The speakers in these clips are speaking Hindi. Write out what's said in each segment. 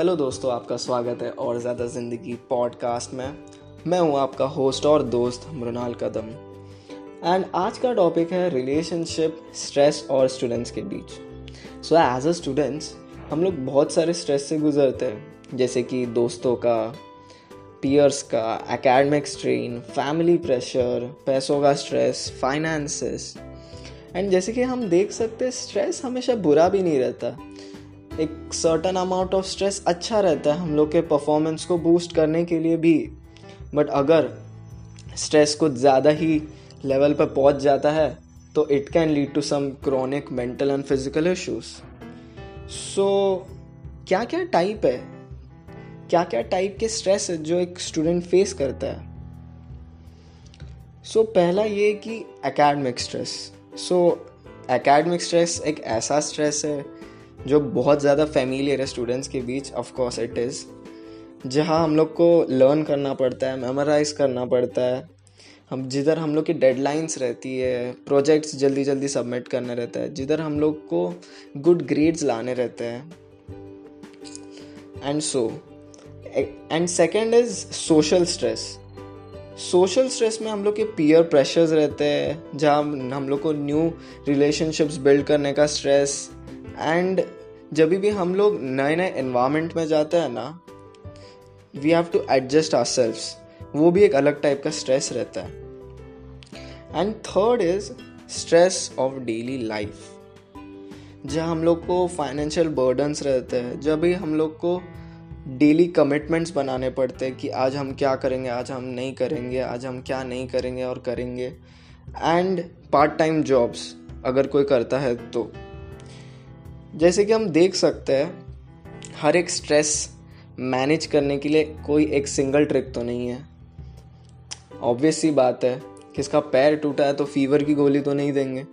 हेलो दोस्तों, आपका स्वागत है और ज़्यादा ज़िंदगी पॉडकास्ट में। मैं हूँ आपका होस्ट और दोस्त मृणाल कदम। एंड आज का टॉपिक है रिलेशनशिप स्ट्रेस और स्टूडेंट्स के बीच। सो एज अ स्टूडेंट्स हम लोग बहुत सारे स्ट्रेस से गुजरते हैं। जैसे कि दोस्तों का पीयर्स का एकेडमिक स्ट्रेन फैमिली प्रेशर पैसों का स्ट्रेस फाइनेंसेस एंड जैसे कि हम देख सकते हैं स्ट्रेस हमेशा बुरा भी नहीं रहता। एक सर्टन अमाउंट ऑफ़ स्ट्रेस अच्छा रहता है हम लोग के परफॉर्मेंस को बूस्ट करने के लिए भी। बट अगर स्ट्रेस कुछ ज़्यादा ही लेवल पर पहुँच जाता है तो it can lead to some chronic mental and physical issues so क्या क्या टाइप है? क्या क्या टाइप के स्ट्रेस है जो एक स्टूडेंट फेस करता है? सो so, पहला ये कि academic stress so academic stress एक ऐसा स्ट्रेस है जो बहुत ज़्यादा फेमिलियर है स्टूडेंट्स के बीच ऑफ़ कोर्स इट इज़ जहाँ हम लोग को लर्न करना पड़ता है मेमोराइज करना पड़ता है। हम, जिधर हम लोग की डेडलाइंस रहती है प्रोजेक्ट्स जल्दी जल्दी सबमिट करने रहता है, जिधर हम लोग को गुड ग्रेड्स लाने रहते हैं। And so and second is social stress social stress में हम लोग के पीयर प्रेशर्स रहते हैं, जहाँ हम लोग को न्यू रिलेशनशिप्स बिल्ड करने का स्ट्रेस एंड जब भी हम लोग नए नए इन्वायरमेंट में जाते हैं ना we have to adjust our self वो भी एक अलग टाइप का स्ट्रेस रहता है. And third is stress of daily life जहाँ हम लोग को फाइनेंशियल बर्डन्स रहते हैं, जब भी हम लोग को डेली कमिटमेंट्स बनाने पड़ते हैं कि आज हम क्या करेंगे, आज हम नहीं करेंगे, आज हम क्या नहीं करेंगे और करेंगे. एंड पार्ट टाइम जॉब्स अगर कोई करता है तो. जैसे कि हम देख सकते हैं हर एक स्ट्रेस मैनेज करने के लिए कोई एक सिंगल ट्रिक तो नहीं है। ऑब्वियस सी बात है किसका पैर टूटा है तो फीवर की गोली तो नहीं देंगे।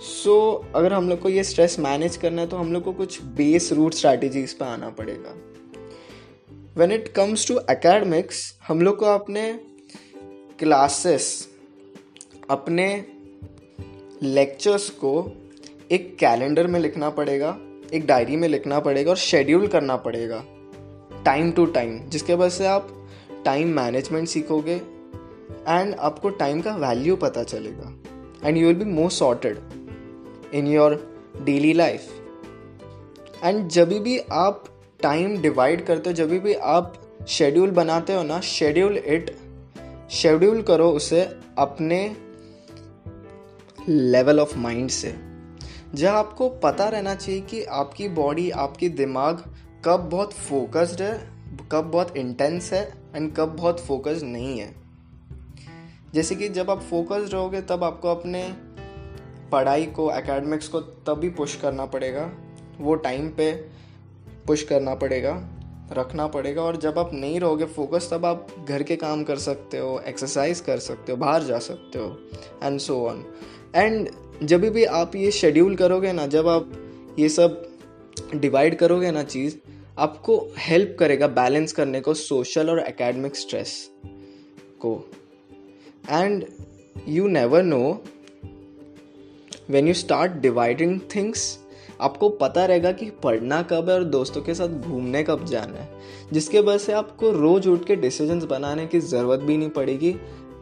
सो so, अगर हम लोग को ये स्ट्रेस मैनेज करना है तो हम लोग को कुछ बेस रूट स्ट्रैटेजीज पे आना पड़ेगा। When it comes to academics हम लोग को अपने क्लासेस अपने लेक्चर्स को एक कैलेंडर में लिखना पड़ेगा, एक डायरी में लिखना पड़ेगा और शेड्यूल करना पड़ेगा टाइम टू टाइम जिसके वजह से आप टाइम मैनेजमेंट सीखोगे एंड आपको टाइम का वैल्यू पता चलेगा and you will be more sorted in your daily life and जब भी आप टाइम डिवाइड करते हो, जब भी आप शेड्यूल बनाते हो ना शेड्यूल इट शेड्यूल करो उसे अपने लेवल ऑफ़ माइंड से। जहाँ आपको पता रहना चाहिए कि आपकी बॉडी आपकी दिमाग कब बहुत फोकस्ड है, कब बहुत इंटेंस है एंड कब बहुत फोकस्ड नहीं है। जैसे कि जब आप फोकस्ड रहोगे, तब आपको अपने पढ़ाई को एकेडमिक्स को तभी पुश करना पड़ेगा, वो टाइम पे पुश करना पड़ेगा, रखना पड़ेगा, और जब आप नहीं रहोगे फोकस तब आप घर के काम कर सकते हो एक्सरसाइज कर सकते हो, बाहर जा सकते हो एंड सो ऑन एंड जब भी आप ये शेड्यूल करोगे ना, जब आप ये सब डिवाइड करोगे ना चीज़, आपको हेल्प करेगा बैलेंस करने को सोशल और एकेडमिक स्ट्रेस को। And you never know when you start dividing things आपको पता रहेगा कि पढ़ना कब है और दोस्तों के साथ घूमने कब जाना है। जिसके वजह से आपको रोज उठ के डिसीजंस बनाने की ज़रूरत भी नहीं पड़ेगी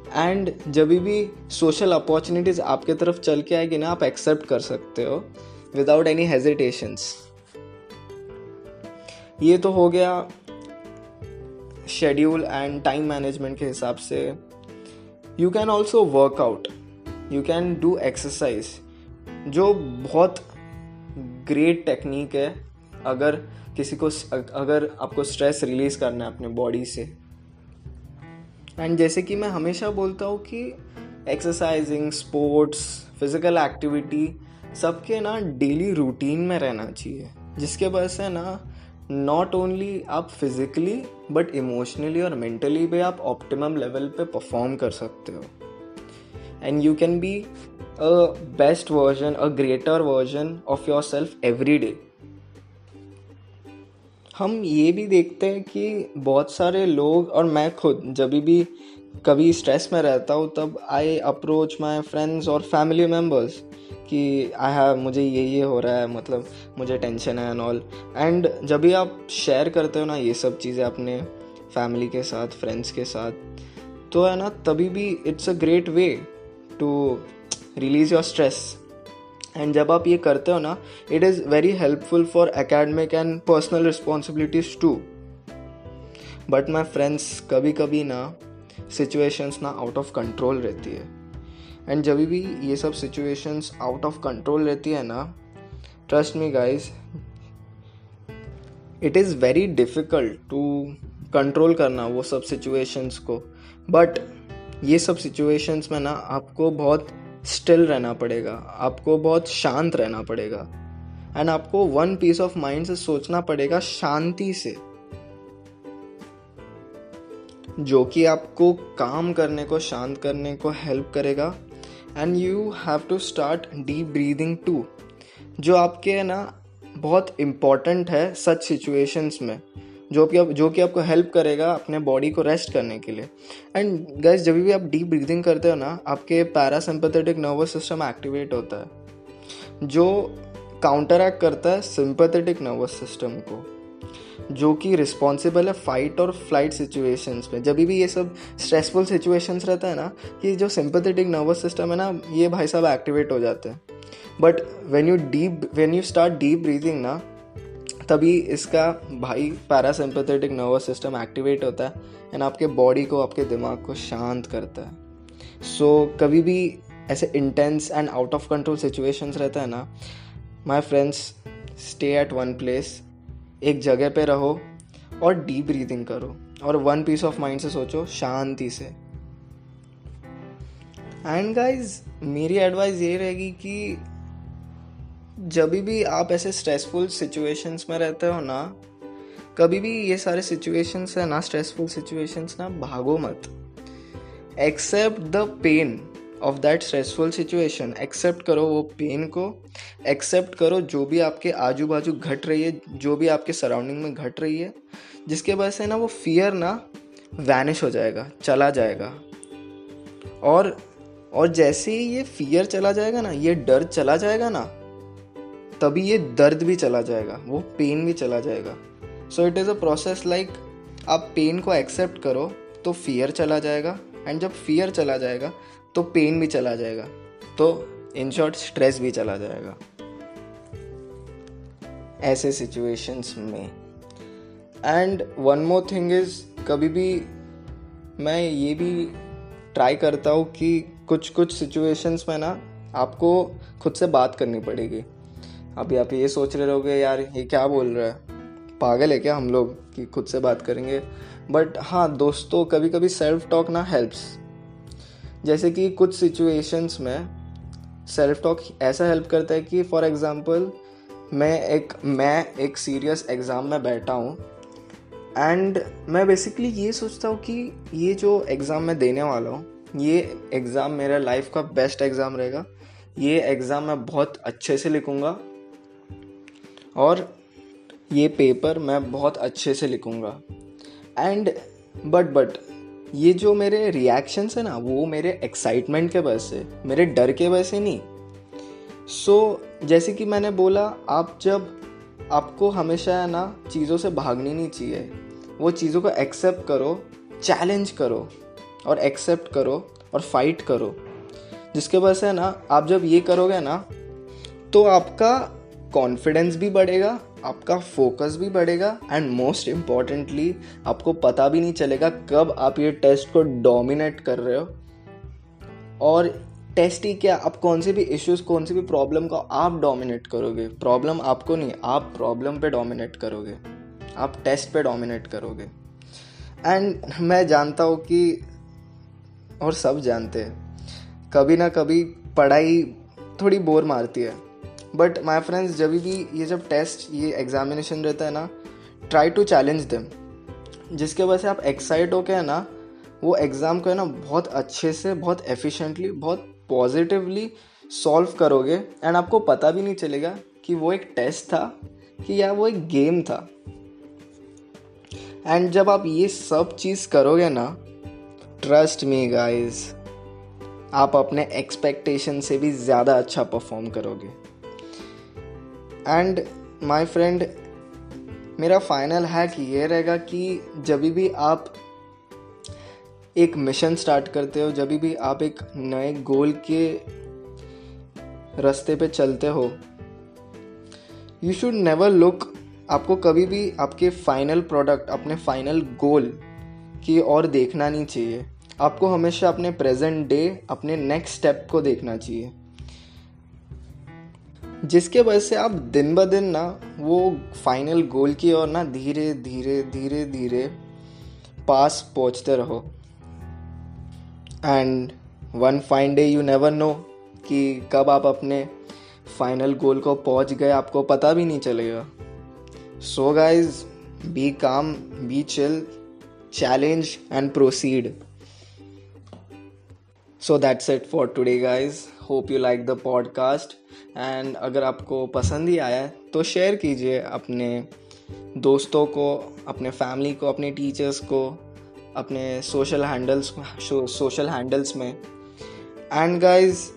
एंड जब भी सोशल अपॉर्चुनिटीज़ आपके तरफ़ चल के आएगी ना, आप एक्सेप्ट कर सकते हो विदाउट एनी हेजिटेशंस ये तो हो गया शेड्यूल एंड टाइम मैनेजमेंट के हिसाब से। You can also workout you can do exercise जो बहुत ग्रेट टेक्निक है, अगर किसी को अगर आपको स्ट्रेस रिलीज़ करना है अपने बॉडी से एंड जैसे कि मैं हमेशा बोलता हूँ कि एक्सरसाइजिंग स्पोर्ट्स फ़िज़िकल एक्टिविटी सबके ना डेली रूटीन में रहना चाहिए। जिसके वजह से ना नॉट ओनली आप फिजिकली बट इमोशनली और मेंटली भी आप ऑप्टिमम लेवल पे परफॉर्म कर सकते हो। And you can be a best version a greater version of your self every day हम ये भी देखते हैं कि बहुत सारे लोग और मैं खुद जब भी कभी स्ट्रेस में रहता हूँ, तब आई अप्रोच माई फ्रेंड्स और फैमिली मेंबर्स कि आई हैव मुझे ये ये हो रहा है मतलब मुझे टेंशन है एंड ऑल एंड जब भी आप शेयर करते हो ना, ये सब चीज़ें अपने फैमिली के साथ फ्रेंड्स के साथ तो है ना, तभी भी it's a great way to release your stress and जब आप ये करते हो ना it is very helpful for academic and personal responsibilities too but my friends कभी कभी ना सिचुएशंस ना आउट ऑफ़ कंट्रोल रहती है. एंड जब भी ये सब सिचुएशंस आउट ऑफ़ कंट्रोल रहती है ना trust me guys it is very difficult to control करना वो सब सिचुएशंस को. बट ये सब सिचुएशंस में ना, आपको बहुत स्टिल रहना पड़ेगा। आपको बहुत शांत रहना पड़ेगा। एंड आपको वन पीस ऑफ़ माइंड से सोचना पड़ेगा शांति से। जो कि आपको काम करने को, शांत करने को हेल्प करेगा। And you have to start deep breathing too जो आपके है ना, बहुत इंपॉर्टेंट है सच सिचुएशंस में। जो कि आप जो कि आपको हेल्प करेगा अपने बॉडी को रेस्ट करने के लिए। एंड गैस जब भी आप डीप ब्रीदिंग करते हो ना, आपके पैरासिम्पथेटिक नर्वस सिस्टम एक्टिवेट होता है। जो काउंटर एक्ट करता है सिंपथेटिक नर्वस सिस्टम को। जो कि रिस्पॉन्सिबल है फाइट और फ़्लाइट सिचुएशंस में। जब भी ये सब स्ट्रेसफुल सिचुएशंस रहता है ना कि जो सिंपथेटिक नर्वस सिस्टम है ना, ये भाई साहब एक्टिवेट हो जाते हैं। But when you deep when you start deep breathing ना तभी इसका भाई पैरासिम्पथेटिक नर्वस सिस्टम एक्टिवेट होता है एंड आपके बॉडी को आपके दिमाग को शांत करता है। सो so, कभी भी ऐसे intense and out of control situations रहता है ना my friends stay at one place एक जगह पे रहो और डीप ब्रीदिंग करो और वन पीस ऑफ़ माइंड से सोचो शांति से। एंड गाइज़ मेरी एडवाइस ये रहेगी कि जब भी आप ऐसे स्ट्रेसफुल सिचुएशंस में रहते हो ना, कभी भी ये सारे सिचुएशंस है ना स्ट्रेसफुल सिचुएशंस ना, भागो मत। Accept the pain of that stressful situation accept करो वो पेन को। एक्सेप्ट करो जो भी आपके आजू बाजू घट रही है, जो भी आपके सराउंडिंग में घट रही है, जिसके वजह से ना वो फियर ना वैनिश हो जाएगा, चला जाएगा। और और जैसे ही ये फियर चला जाएगा ना, ये डर चला जाएगा ना तभी ये दर्द भी चला जाएगा, वो पेन भी चला जाएगा। So it is a process like आप पेन को एक्सेप्ट करो तो फियर चला जाएगा एंड जब फियर चला जाएगा तो पेन भी चला जाएगा। तो इन शॉर्ट स्ट्रेस भी चला जाएगा। ऐसे सिचुएशंस में। And one more thing is कभी भी मैं ये भी ट्राई करता हूँ कि कुछ कुछ सिचुएशंस में ना आपको खुद से बात करनी पड़ेगी। अभी आप ये सोच रहे रहोगे, यार, ये क्या बोल रहा है? पागल है क्या हम लोग कि खुद से बात करेंगे? बट हाँ दोस्तों कभी कभी सेल्फ टॉक ना हेल्प्स जैसे कि कुछ सिचुएशंस में सेल्फ टॉक ऐसा हेल्प करता है कि फॉर एग्ज़ाम्पल मैं एक मैं एक सीरियस एग्ज़ाम में बैठा हूँ एंड मैं बेसिकली ये सोचता हूँ कि ये जो एग्ज़ाम मैं देने वाला हूँ, ये एग्ज़ाम मेरा लाइफ का बेस्ट एग्ज़ाम रहेगा। ये एग्ज़ाम मैं बहुत अच्छे से लिखूँगा। और ये पेपर मैं बहुत अच्छे से लिखूँगा। एंड बट बट ये जो मेरे रिएक्शंस है ना वो मेरे एक्साइटमेंट के वजह से मेरे डर के वजह से नहीं। सो so, जैसे कि मैंने बोला आप जब आपको हमेशा है ना चीज़ों से भागनी नहीं चाहिए वो चीज़ों को एक्सेप्ट करो चैलेंज करो और एक्सेप्ट करो और फाइट करो। जिसके वजह से है ना आप जब ये करोगे ना तो आपका कॉन्फिडेंस भी बढ़ेगा, आपका फोकस भी बढ़ेगा एंड मोस्ट इम्पॉर्टेंटली आपको पता भी नहीं चलेगा कब आप ये टेस्ट को डोमिनेट कर रहे हो। और टेस्ट ही क्या, आप कौन से भी इश्यूज़ कौन से भी प्रॉब्लम को आप डोमिनेट करोगे। प्रॉब्लम आपको नहीं, आप प्रॉब्लम पे डोमिनेट करोगे। आप टेस्ट पे डोमिनेट करोगे। एंड मैं जानता हूँ कि, और सब जानते हैं, कभी ना कभी पढ़ाई थोड़ी बोर मारती है। बट माई फ्रेंड्स जब भी ये जब टेस्ट ये एग्जामिनेशन रहता है ना ट्राई टू चैलेंज देम जिसके वजह से आप एक्साइट होके है ना, वो एग्ज़ाम को है ना बहुत अच्छे से, बहुत एफिशिएंटली बहुत पॉजिटिवली सॉल्व करोगे. एंड आपको पता भी नहीं चलेगा कि वो एक टेस्ट था, कि या वो एक गेम था. एंड जब आप ये सब चीज़ करोगे ना ट्रस्ट मी गाइस आप अपने एक्सपेक्टेशन से भी ज़्यादा अच्छा परफॉर्म करोगे. एंड माय फ्रेंड मेरा फाइनल हैक ये रहेगा कि जब भी आप एक मिशन स्टार्ट करते हो, जब भी आप एक नए गोल के रास्ते पे चलते हो यू शुड नेवर लुक आपको कभी भी आपके फाइनल प्रोडक्ट अपने फाइनल गोल की और देखना नहीं चाहिए। आपको हमेशा अपने प्रेजेंट डे अपने नेक्स्ट स्टेप को देखना चाहिए। जिसके वजह से आप दिन ब दिन ना वो फाइनल गोल की ओर ना धीरे धीरे धीरे धीरे पास पहुँचते रहो। And one fine day you never know कि कब आप अपने फाइनल गोल को पहुँच गए, आपको पता भी नहीं चलेगा। So guys be calm be chill challenge and proceed so that's it for today guys hope you like the podcast and अगर आपको पसंद ही आया तो शेयर कीजिए अपने दोस्तों को, अपने फैमिली को, अपने टीचर्स को, अपने सोशल हैंडल्स सोशल हैंडल्स में। And guys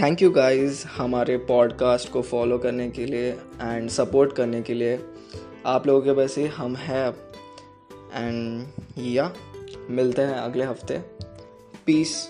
thank you guys हमारे पॉडकास्ट को फॉलो करने के लिए एंड सपोर्ट करने के लिए। आप लोगों के वैसे हम हैं एंड या मिलते हैं अगले हफ़्ते। पीस